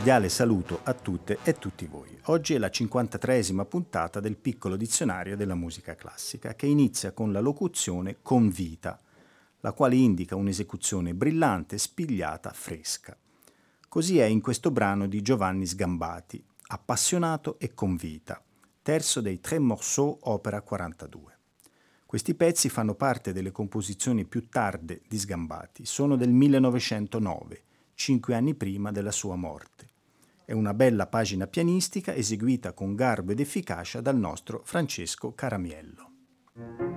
Cordiale saluto a tutte e tutti voi. Oggi è la 53esima puntata del piccolo dizionario della musica classica che inizia con la locuzione convita, la quale indica un'esecuzione brillante, spigliata, fresca. Così è in questo brano di Giovanni Sgambati, Appassionato e convita, terzo dei Tre Morceaux, opera 42. Questi pezzi fanno parte delle composizioni più tarde di Sgambati, sono del 1909, cinque anni prima della sua morte è una bella pagina pianistica eseguita con garbo ed efficacia dal nostro Francesco Caramiello.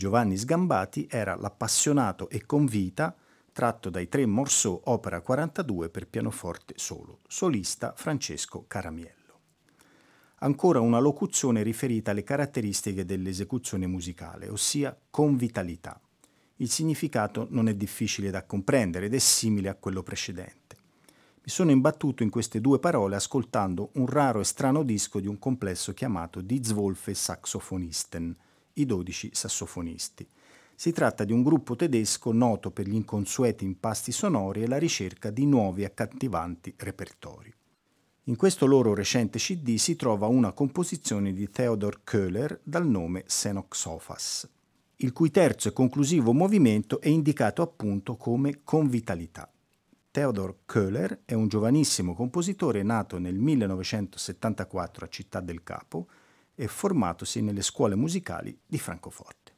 Giovanni Sgambati era L'appassionato e convita, tratto dai tre Morceau opera 42 per pianoforte solo, solista Francesco Caramiello. Ancora una locuzione riferita alle caratteristiche dell'esecuzione musicale, ossia convitalità. Il significato non è difficile da comprendere ed è simile a quello precedente. Mi sono imbattuto in queste due parole ascoltando un raro e strano disco di un complesso chiamato Die Zwölfe Saxophonisten, i dodici sassofonisti. Si tratta di un gruppo tedesco noto per gli inconsueti impasti sonori e la ricerca di nuovi accattivanti repertori. In questo loro recente CD si trova una composizione di Theodor Köhler dal nome Senoxophas, il cui terzo e conclusivo movimento è indicato appunto come Convitalità. Theodor Köhler è un giovanissimo compositore nato nel 1974 a Città del Capo e formatosi nelle scuole musicali di Francoforte.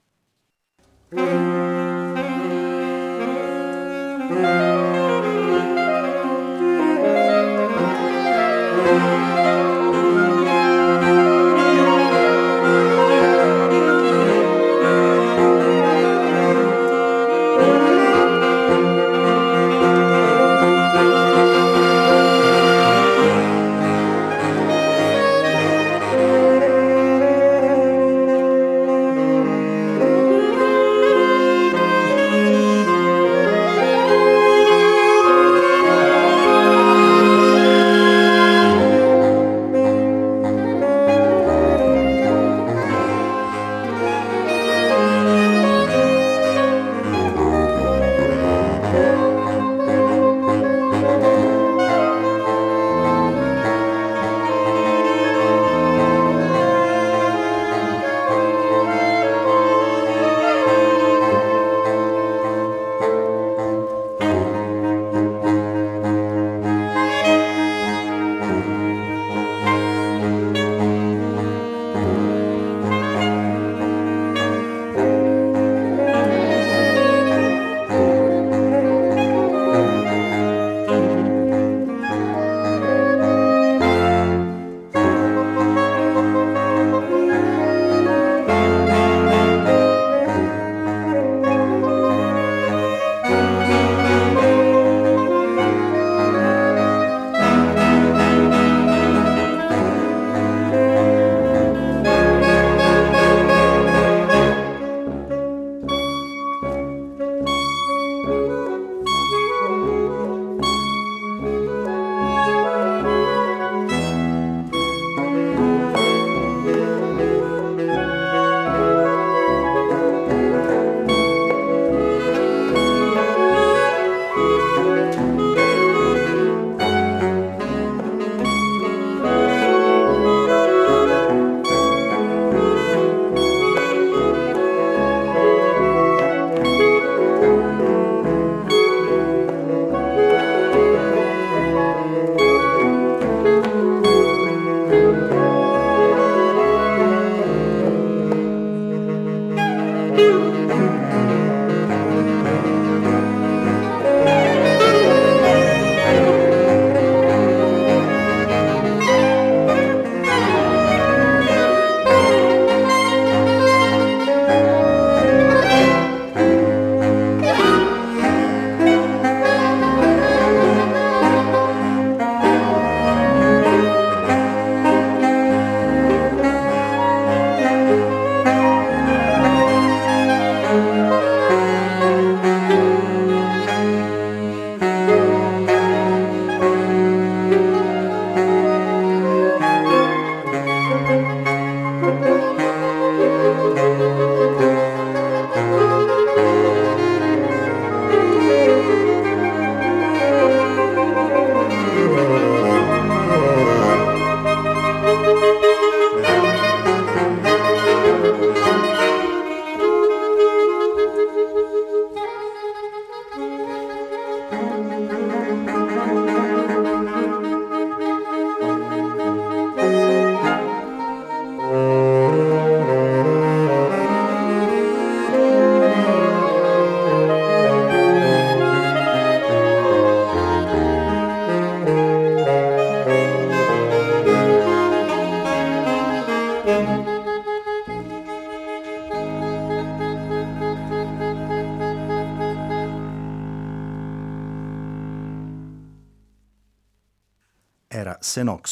you.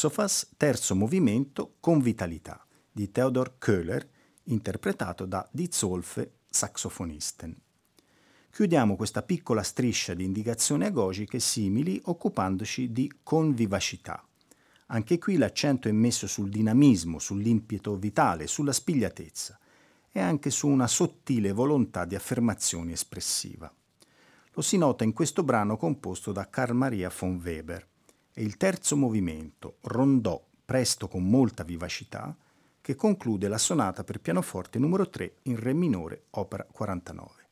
Xenoxophas, terzo movimento con vitalità, di Theodor Köhler, interpretato da Die Zolfe, saxofonisten. Chiudiamo questa piccola striscia di indicazioni agogiche simili occupandoci di convivacità. Anche qui l'accento è messo sul dinamismo, sull'impeto vitale, sulla spigliatezza e anche su una sottile volontà di affermazione espressiva. Lo si nota in questo brano composto da Carl Maria von Weber. È il terzo movimento, rondò, presto con molta vivacità, che conclude la sonata per pianoforte numero 3 in Re minore, opera 49.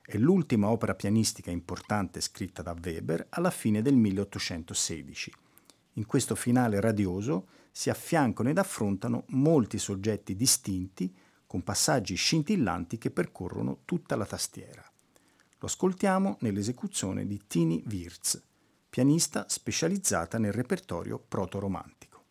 È l'ultima opera pianistica importante scritta da Weber alla fine del 1816. In questo finale radioso si affiancano ed affrontano molti soggetti distinti con passaggi scintillanti che percorrono tutta la tastiera. Lo ascoltiamo nell'esecuzione di Tini Wirz, pianista specializzata nel repertorio proto-romantico.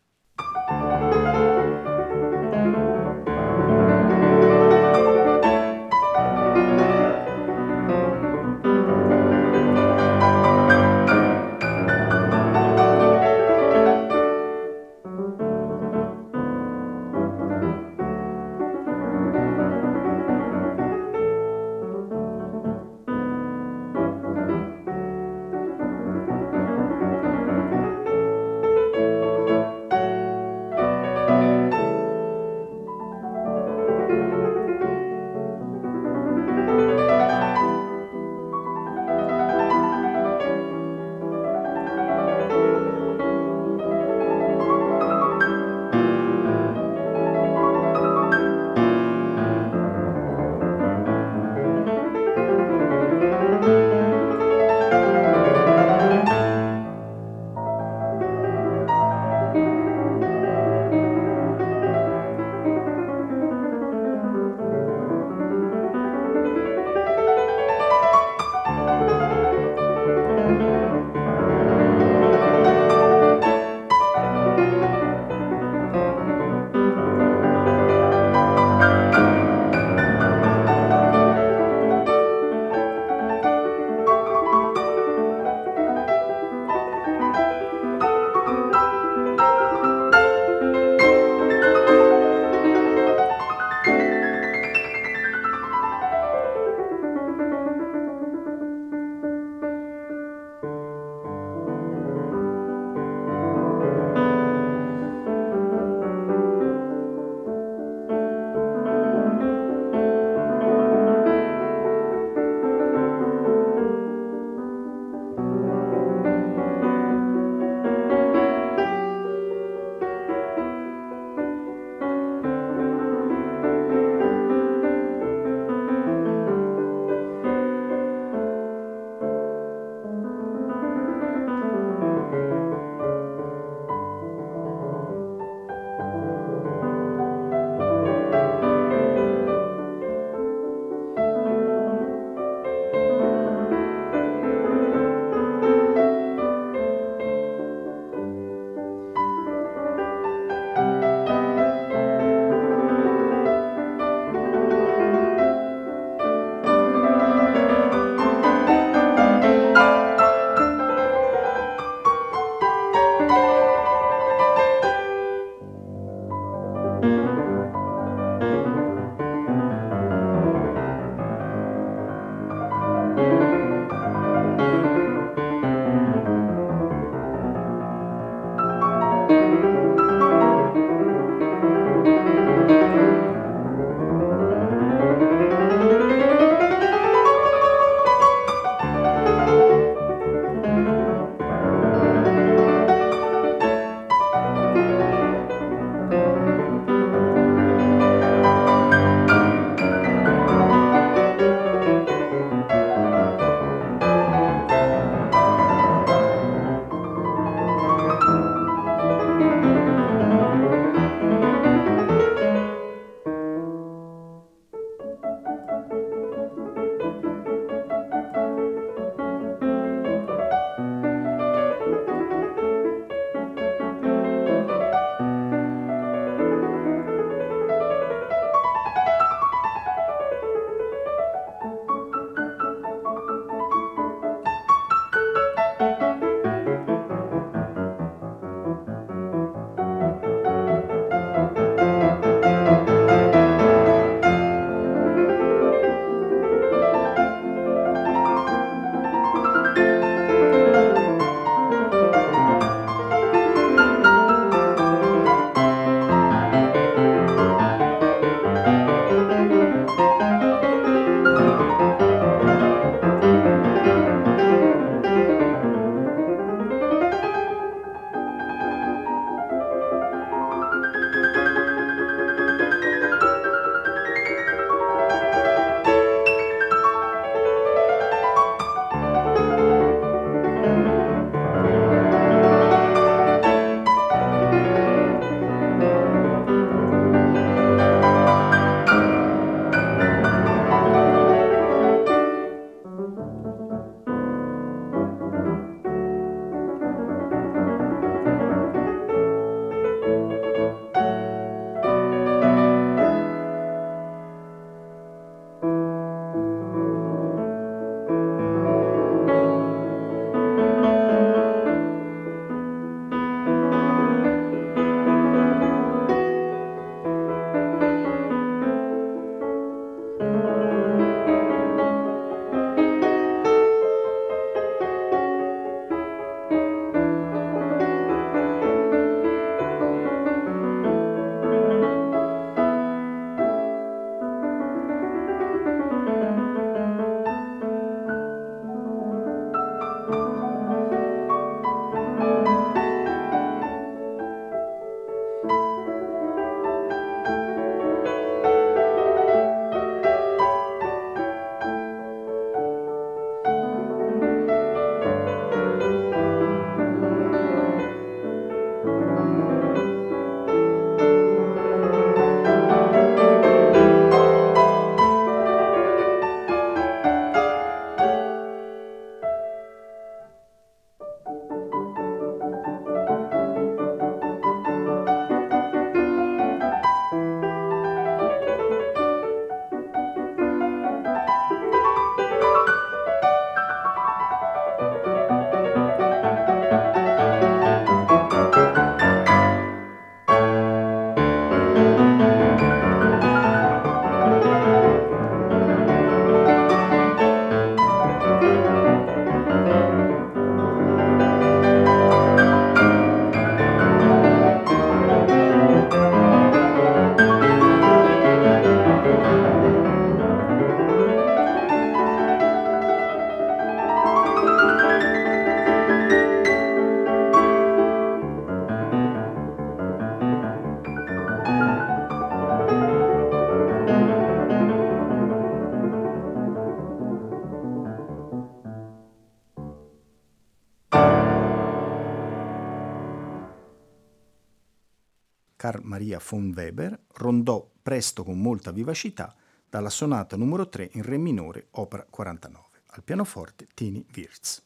Carl Maria von Weber, rondò presto con molta vivacità dalla sonata numero 3 in Re minore, opera 49. Al pianoforte Tini Wirtz.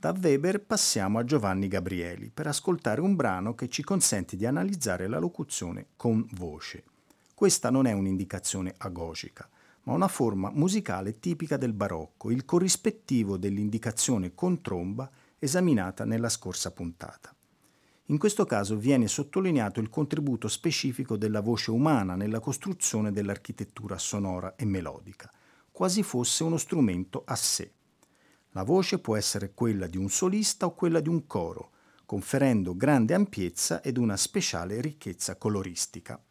Da Weber passiamo a Giovanni Gabrieli per ascoltare un brano che ci consente di analizzare la locuzione con voce. Questa non è un'indicazione agogica, ma una forma musicale tipica del barocco, il corrispettivo dell'indicazione con tromba esaminata nella scorsa puntata. In questo caso viene sottolineato il contributo specifico della voce umana nella costruzione dell'architettura sonora e melodica, quasi fosse uno strumento a sé. La voce può essere quella di un solista o quella di un coro, conferendo grande ampiezza ed una speciale ricchezza coloristica.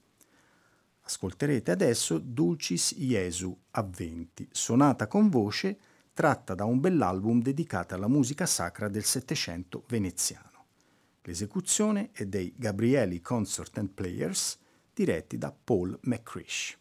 Ascolterete adesso Dulcis Jesu Avventi, sonata con voce tratta da un bell'album dedicato alla musica sacra del Settecento veneziano. L'esecuzione è dei Gabrieli Consort and Players diretti da Paul McCrish.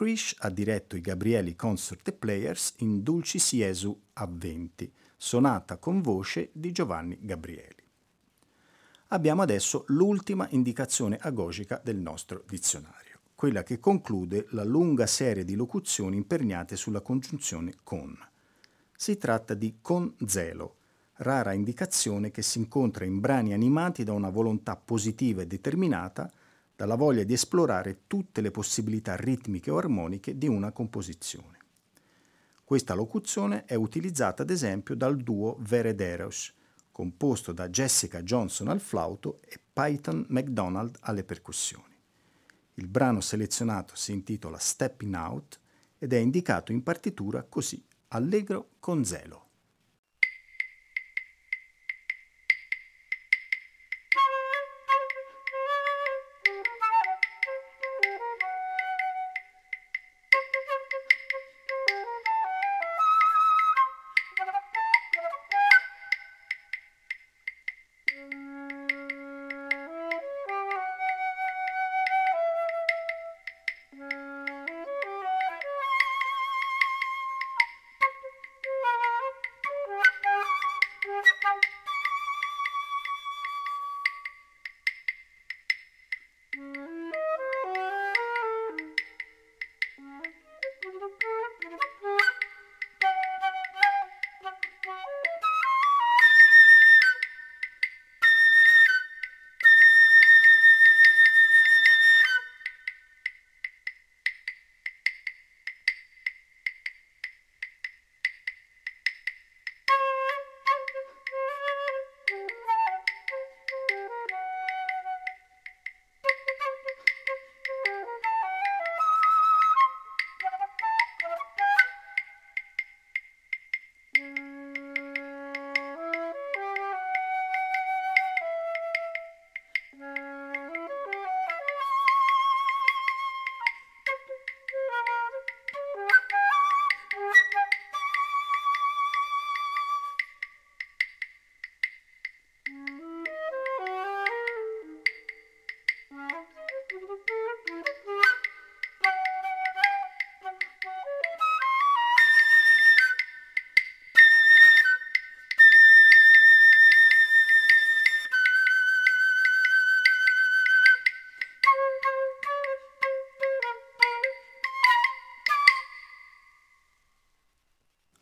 McCrish ha diretto i Gabrieli Concert e Players in Dulcis Jesu a 20, sonata con voce di Giovanni Gabrieli. Abbiamo adesso l'ultima indicazione agogica del nostro dizionario, quella che conclude la lunga serie di locuzioni imperniate sulla congiunzione con. Si tratta di con zelo, rara indicazione che si incontra in brani animati da una volontà positiva e determinata, dalla voglia di esplorare tutte le possibilità ritmiche o armoniche di una composizione. Questa locuzione è utilizzata ad esempio dal duo Verederos, composto da Jessica Johnson al flauto e Python McDonald alle percussioni. Il brano selezionato si intitola Stepping Out ed è indicato in partitura così, allegro con zelo.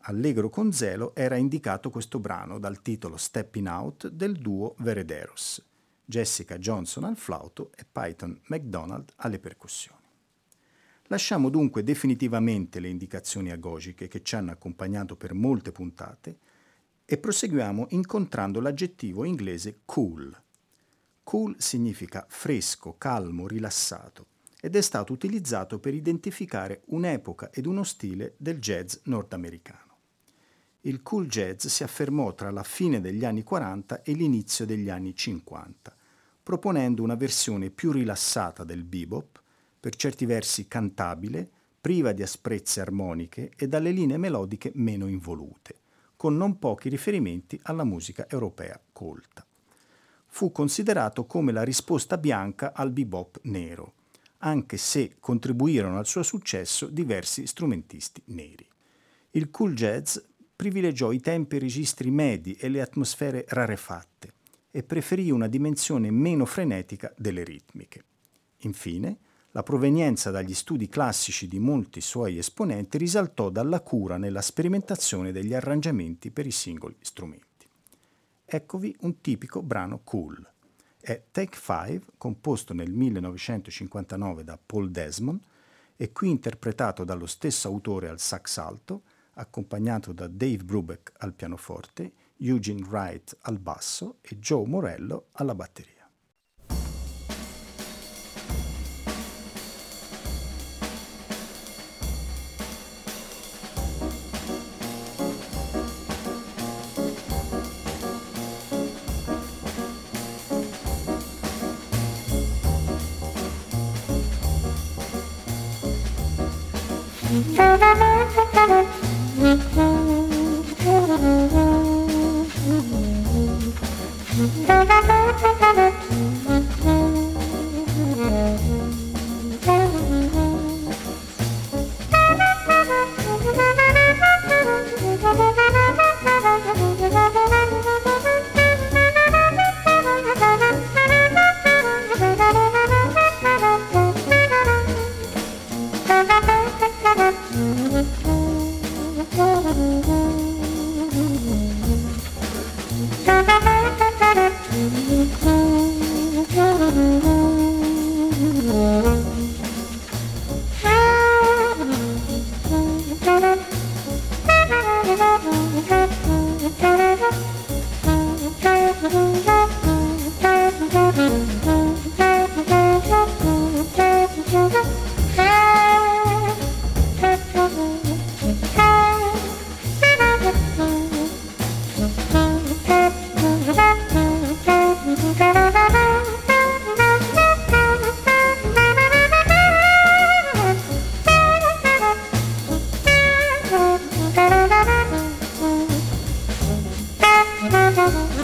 Allegro con zelo era indicato questo brano dal titolo Stepping Out del duo Verederos, Jessica Johnson al flauto e Python McDonald alle percussioni. Lasciamo dunque definitivamente le indicazioni agogiche che ci hanno accompagnato per molte puntate e proseguiamo incontrando l'aggettivo inglese cool. Cool significa fresco, calmo, rilassato ed è stato utilizzato per identificare un'epoca ed uno stile del jazz nordamericano il cool jazz si affermò tra la fine degli anni 40 e l'inizio degli anni 50, proponendo una versione più rilassata del bebop, per certi versi cantabile, priva di asprezze armoniche e dalle linee melodiche meno involute, con non pochi riferimenti alla musica europea colta. Fu considerato come la risposta bianca al bebop nero, anche se contribuirono al suo successo diversi strumentisti neri. Il cool jazz privilegiò i tempi e registri medi e le atmosfere rarefatte e preferì una dimensione meno frenetica delle ritmiche. Infine, la provenienza dagli studi classici di molti suoi esponenti risaltò dalla cura nella sperimentazione degli arrangiamenti per i singoli strumenti. Eccovi un tipico brano cool. È Take Five, composto nel 1959 da Paul Desmond e qui interpretato dallo stesso autore al sax alto, accompagnato da Dave Brubeck al pianoforte, Eugene Wright al basso e Joe Morello alla batteria. Thank you.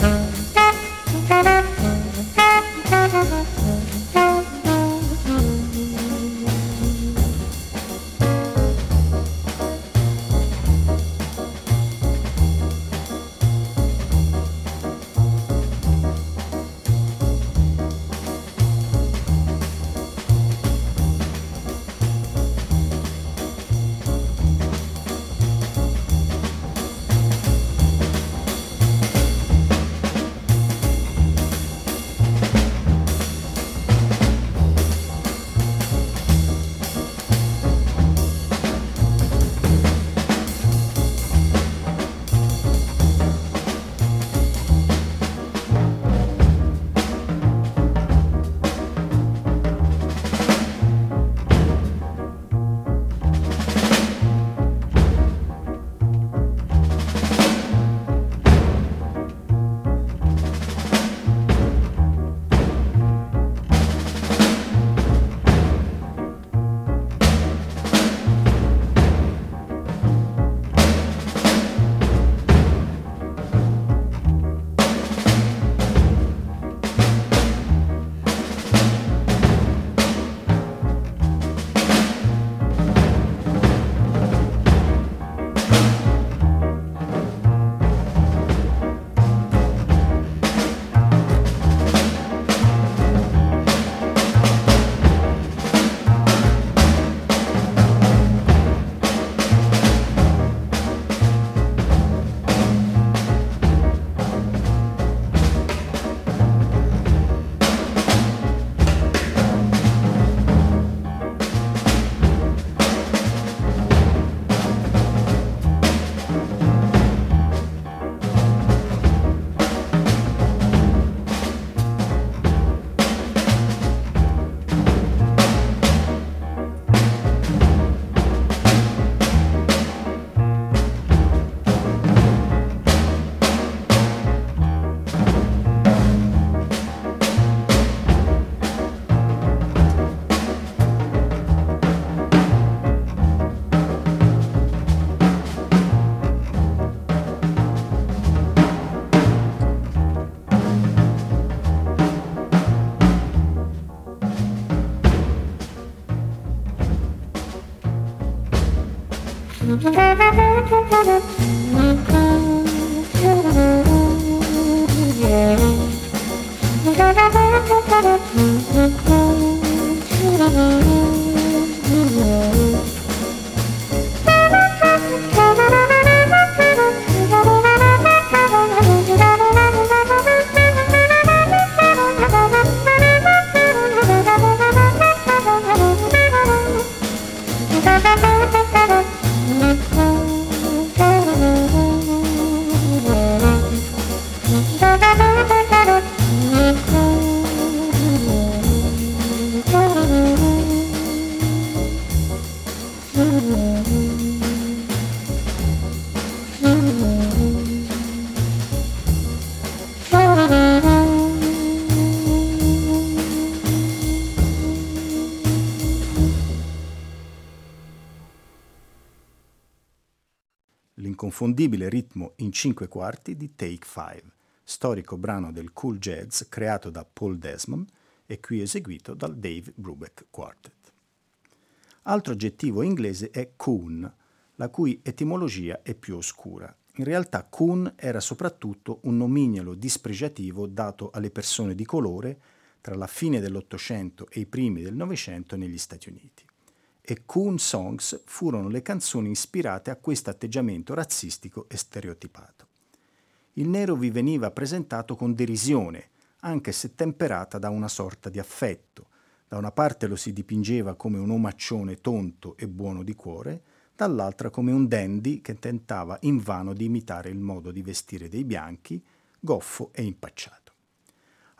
Müzik l'inconfondibile ritmo in cinque quarti di Take Five, storico brano del cool jazz creato da Paul Desmond e qui eseguito dal Dave Brubeck Quartet. Altro aggettivo inglese è coon, la cui etimologia è più oscura. In realtà coon era soprattutto un nomignolo dispregiativo dato alle persone di colore tra la fine dell'Ottocento e i primi del Novecento negli Stati Uniti e Coon Songs furono le canzoni ispirate a questo atteggiamento razzistico e stereotipato. il nero vi veniva presentato con derisione, anche se temperata da una sorta di affetto. Da una parte lo si dipingeva come un omaccione tonto e buono di cuore, dall'altra come un dandy che tentava invano di imitare il modo di vestire dei bianchi, goffo e impacciato.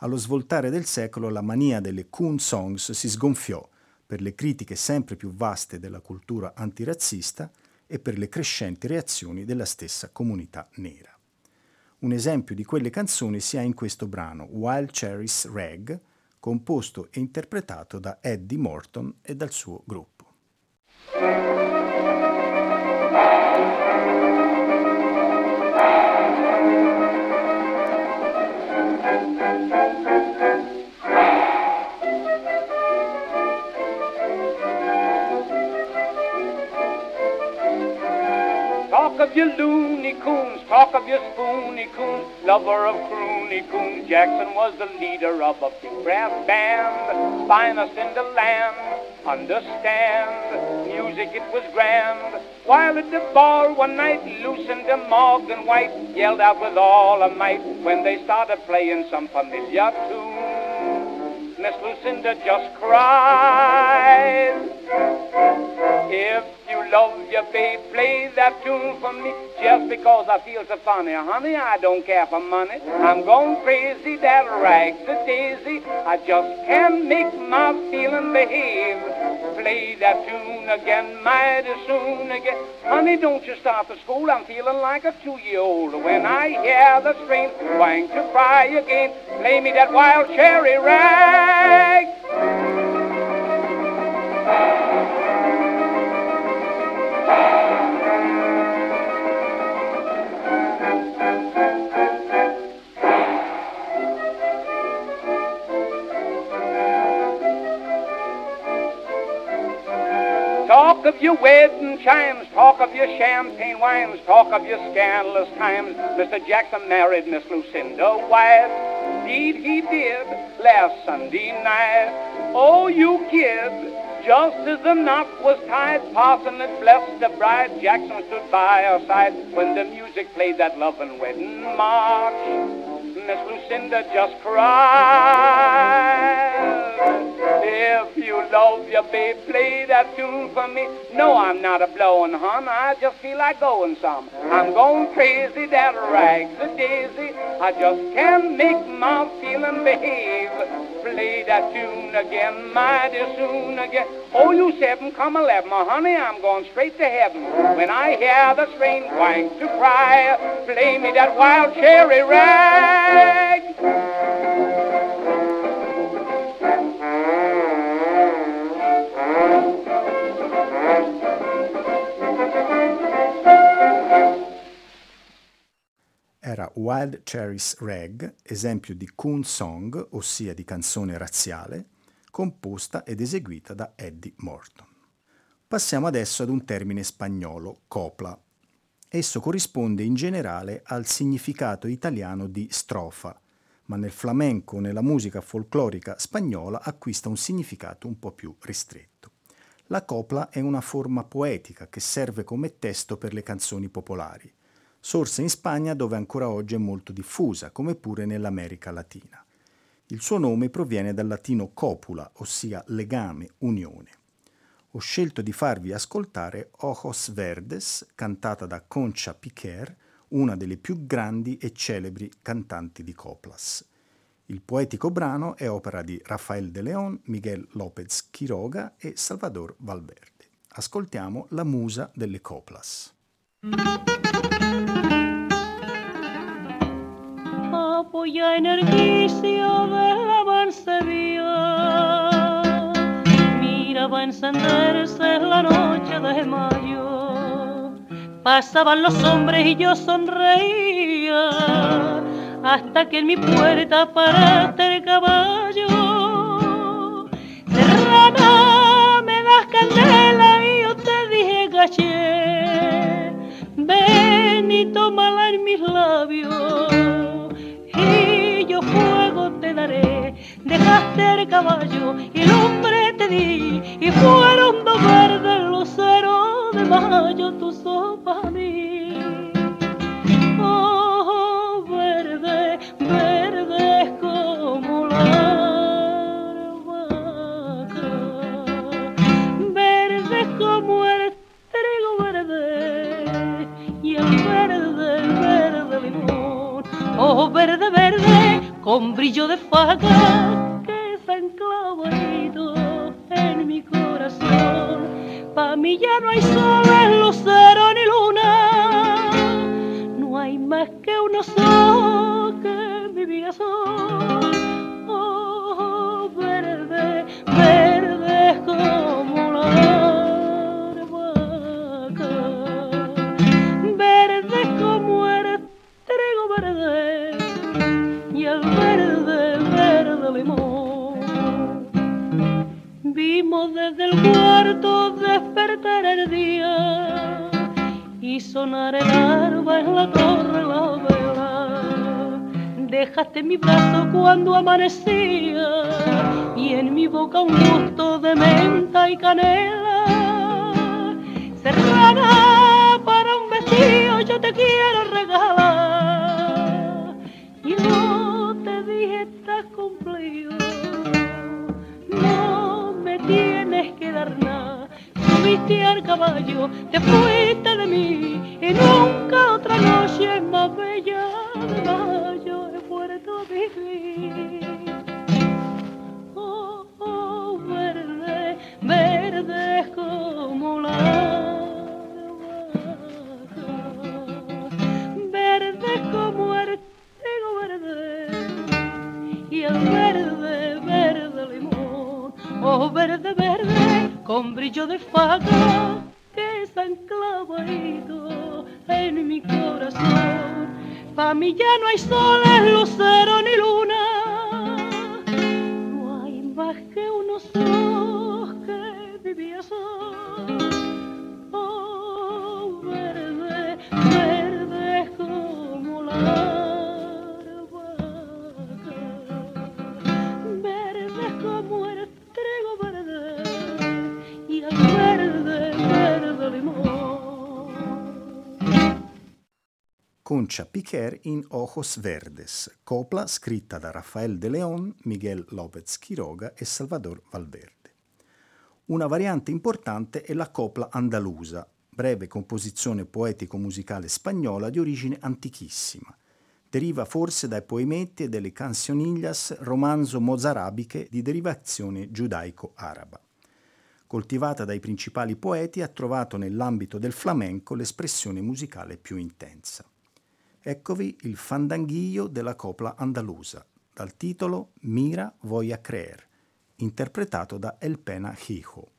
Allo svoltare del secolo la mania delle coon songs si sgonfiò per le critiche sempre più vaste della cultura antirazzista e per le crescenti reazioni della stessa comunità nera. Un esempio di quelle canzoni si ha in questo brano Wild Cherries Rag, composto e interpretato da Eddie Morton e dal suo gruppo. Your loony coons, talk of your spoony coons, lover of croony coons. Jackson was the leader of a big brass band, finest in the land. Understand, music it was grand. While at the ball one night, Lucinda and White yelled out with all her might when they started playing some familiar tune. Miss Lucinda just cried. If you love your babe, play that tune for me just because I feel so funny. Honey, I don't care for money. I'm going crazy, that rags a daisy. I just can't make my feeling behave. Play that tune again, mighty soon again. Honey, don't you start the school. I'm feeling like a two-year-old. When I hear the string going to cry again, play me that wild cherry rag. Of your wedding chimes, talk of your champagne wines, talk of your scandalous times. Mr. Jackson married Miss Lucinda White. Indeed he did last Sunday night. Oh, you kid, just as the knot was tied, parson had blessed the bride. Jackson stood by her side when the music played that love and wedding march. Miss Lucinda just cried. If you love your babe, play that tune for me. No, I'm not a blowing, hon. I just feel like going some. I'm going crazy, that rags a daisy. I just can't make my feeling behave. Play that tune again, mighty soon again. Oh, you seven, come eleven, oh, honey, I'm going straight to heaven. When I hear the string going to cry, play me that wild cherry rag. Era Wild Cherries Rag, esempio di coon song, ossia di canzone razziale, composta ed eseguita da Eddie Morton. Passiamo adesso ad un termine spagnolo, copla. Esso corrisponde in generale al significato italiano di strofa, ma nel flamenco nella musica folclorica spagnola acquista un significato un po' più ristretto. La copla è una forma poetica che serve come testo per le canzoni popolari sorse in Spagna dove ancora oggi è molto diffusa, come pure nell'America Latina. Il suo nome proviene dal latino copula, ossia legame, unione. Ho scelto di farvi ascoltare Ojos Verdes, cantata da Concha Piquer, una delle più grandi e celebri cantanti di coplas. Il poetico brano è opera di Rafael de León, Miguel López Quiroga e Salvador Valverde. Ascoltiamo la musa delle coplas. Apoya energicia de la mancebía, mira va a encenderse la noche de mayo. Pasaban los hombres y yo sonreía hasta que en mi puerta paraste el caballo. Serrana, me das candela y yo te dije caché. Ven y tómala en mis labios yo fuego te daré. Dejaste el caballo y el hombre te di y fueron dos verdes luceros de mayo tu sopa a mí. Oh, oh verde, verde, con brillo de faga que se han clavado en mi corazón. Pa' mí ya no hay soles, lucero ni luz cuando amanecía y en mi boca un gusto de menta y canela. Concha Piquer in Ojos Verdes, copla scritta da Rafael de León, Miguel López Quiroga e Salvador Valverde. Una variante importante è la copla andalusa, breve composizione poetico-musicale spagnola di origine antichissima. Deriva forse dai poemetti e delle cancionillas romanzo mozarabiche di derivazione giudaico-araba. Coltivata dai principali poeti, ha trovato nell'ambito del flamenco l'espressione musicale più intensa. Eccovi il fandanghio della copla andalusa, dal titolo Mira voy a creer, interpretato da El Pena Hijo.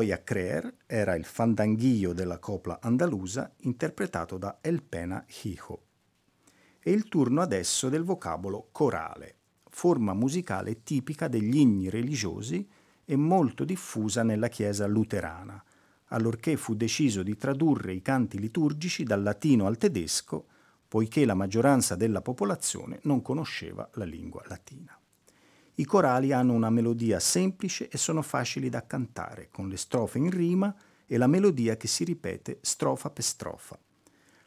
A Creer era il fandanghio della copla andalusa interpretato da El Pena Hijo. È il turno adesso del vocabolo corale, forma musicale tipica degli inni religiosi e molto diffusa nella Chiesa luterana, allorché fu deciso di tradurre i canti liturgici dal latino al tedesco, poiché la maggioranza della popolazione non conosceva la lingua latina. Corali hanno una melodia semplice e sono facili da cantare, con le strofe in rima e la melodia che si ripete strofa per strofa.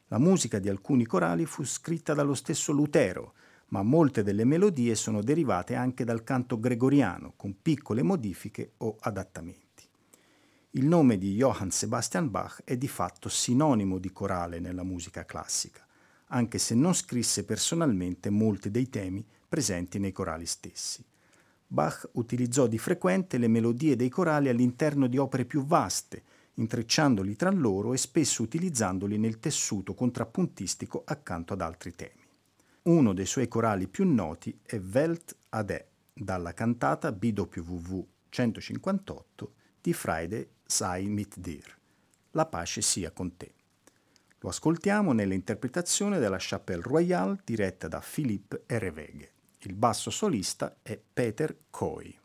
La musica di alcuni corali fu scritta dallo stesso Lutero, ma molte delle melodie sono derivate anche dal canto gregoriano, con piccole modifiche o adattamenti. Il nome di Johann Sebastian Bach è di fatto sinonimo di corale nella musica classica, anche se non scrisse personalmente molti dei temi presenti nei corali stessi. Bach utilizzò di frequente le melodie dei corali all'interno di opere più vaste, intrecciandoli tra loro e spesso utilizzandoli nel tessuto contrappuntistico accanto ad altri temi. Uno dei suoi corali più noti è Welt Ade, dalla cantata BWV 158 di Friday Sei mit dir. La pace sia con te. Lo ascoltiamo nell'interpretazione della Chapelle Royale diretta da Philippe Ereveghe. Il basso solista è Peter Coy.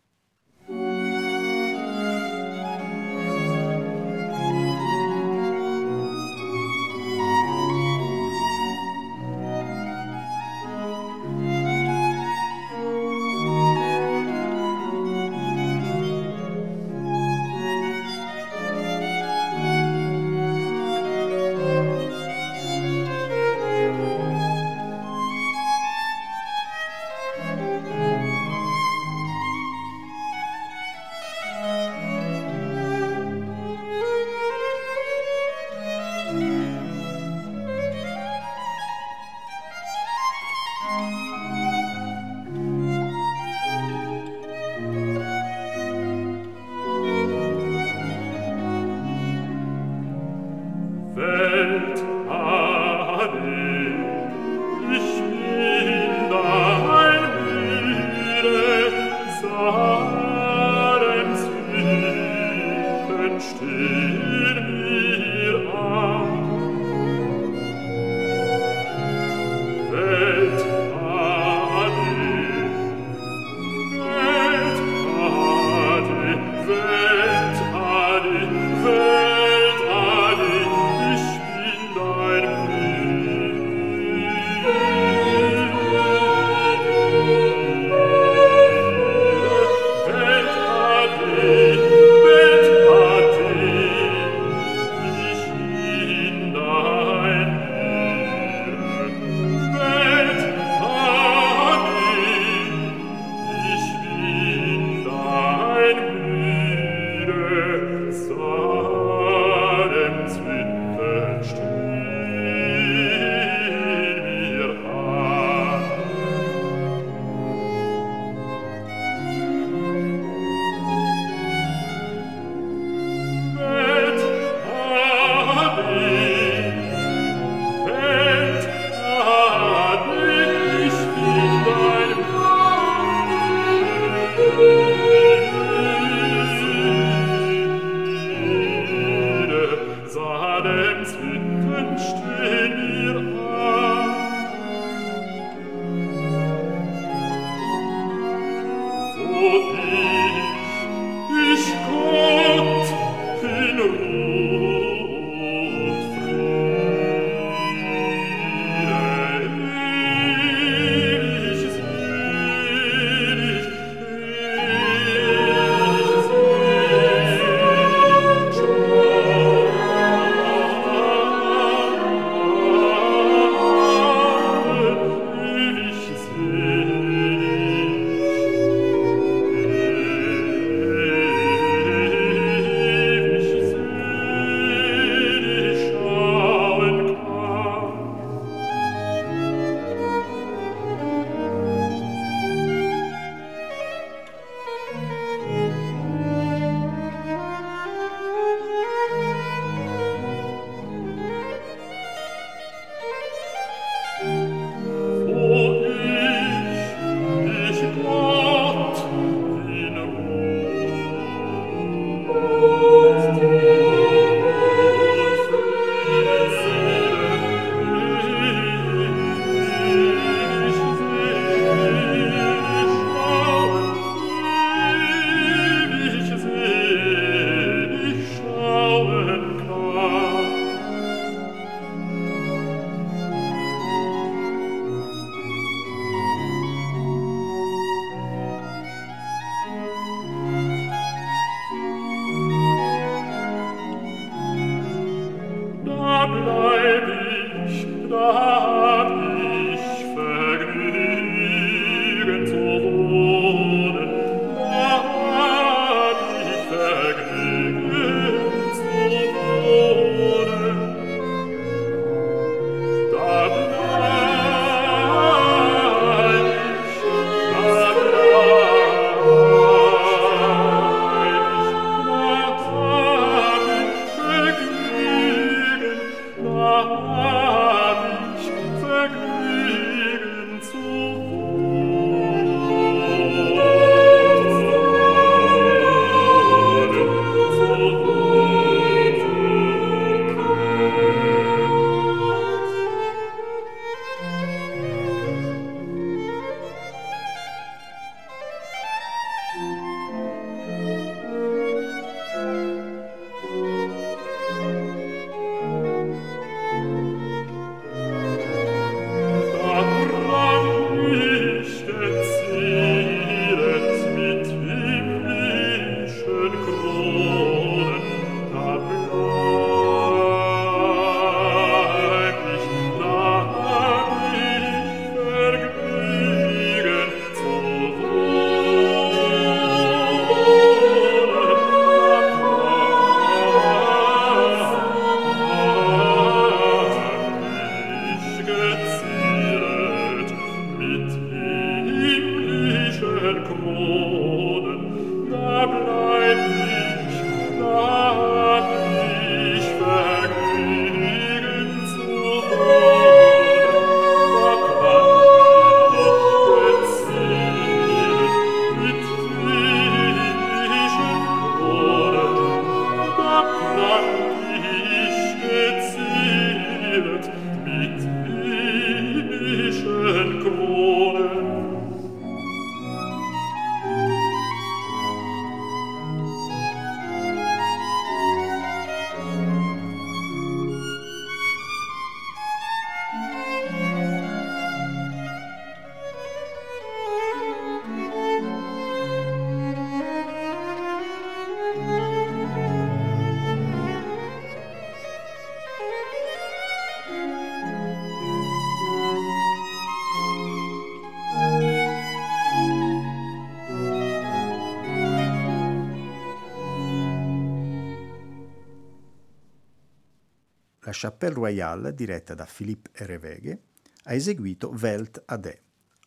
La Chapelle Royale, diretta da Philippe Hervégué, ha eseguito Welt Ade,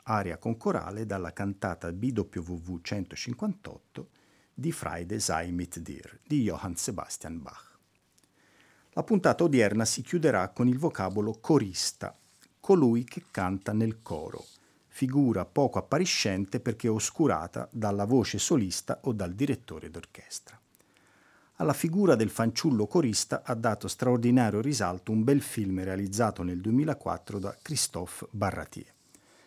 aria con corale dalla cantata BWV 158 di Freide sei mit dir di Johann Sebastian Bach. La puntata odierna si chiuderà con il vocabolo corista, colui che canta nel coro, figura poco appariscente perché oscurata dalla voce solista o dal direttore d'orchestra alla figura del fanciullo corista ha dato straordinario risalto un bel film realizzato nel 2004 da Christophe Barratier.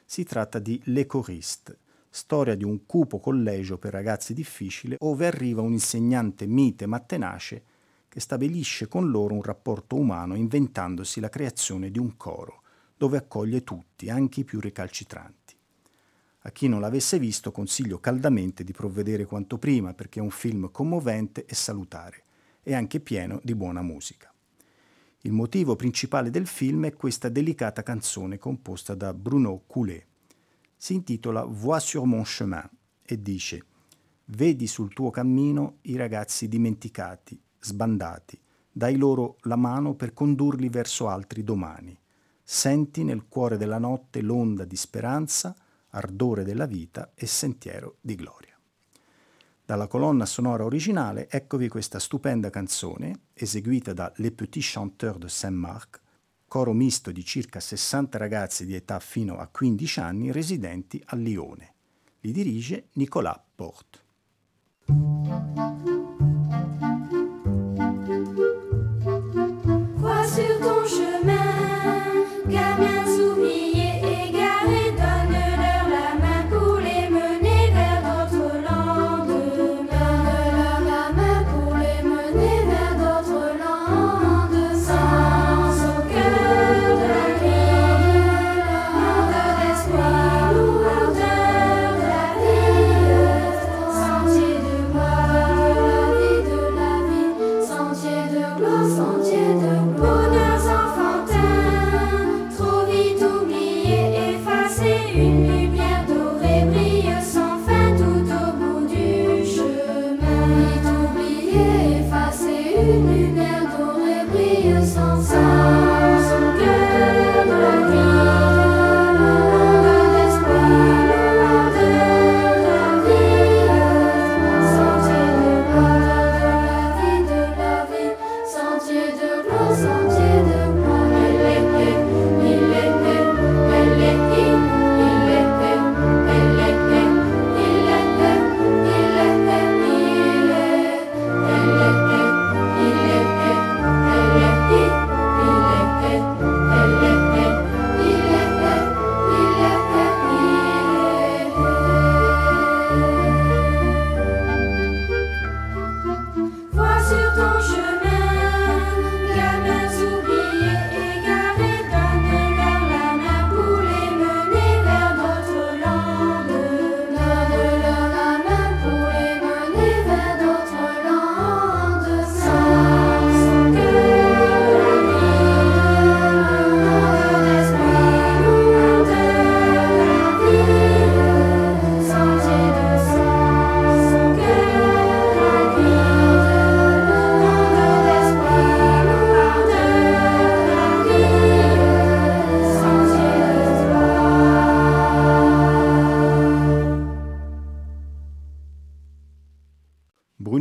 Si tratta di Le Choriste, storia di un cupo collegio per ragazzi difficili, ove arriva un insegnante mite ma tenace che stabilisce con loro un rapporto umano inventandosi la creazione di un coro, dove accoglie tutti, anche i più recalcitranti. A chi non l'avesse visto consiglio caldamente di provvedere quanto prima perché è un film commovente e salutare e anche pieno di buona musica. Il motivo principale del film è questa delicata canzone composta da Bruno Coulet. Si intitola Vois sur mon chemin e dice Vedi sul tuo cammino i ragazzi dimenticati, sbandati, dai loro la mano per condurli verso altri domani. Senti nel cuore della notte l'onda di speranza, ardore della vita e sentiero di gloria. Dalla colonna sonora originale eccovi questa stupenda canzone, eseguita da Les Petits Chanteurs de Saint-Marc, coro misto di circa 60 ragazzi di età fino a 15 anni residenti a Lione. Li dirige Nicolas Porte. sentier de gloire,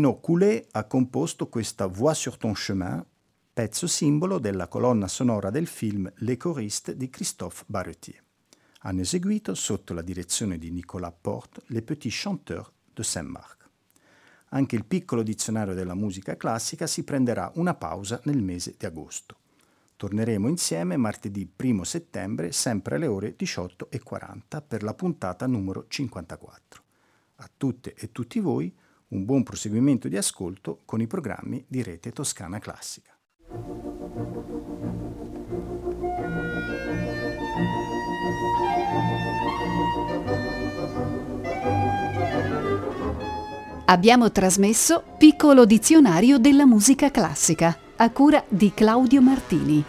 Bruno Coulet ha composto questa Voix sur ton chemin, pezzo simbolo della colonna sonora del film Les choristes di Christophe Barretier. Hanno eseguito, sotto la direzione di Nicolas Porte, Les Petits Chanteurs de Saint-Marc. Anche il piccolo dizionario della musica classica si prenderà una pausa nel mese di agosto. Torneremo insieme martedì 1 settembre, sempre alle ore 18.40, per la puntata numero 54. A tutte e tutti voi un buon proseguimento di ascolto con i programmi di Rete Toscana Classica. Abbiamo trasmesso Piccolo dizionario della musica classica a cura di Claudio Martini.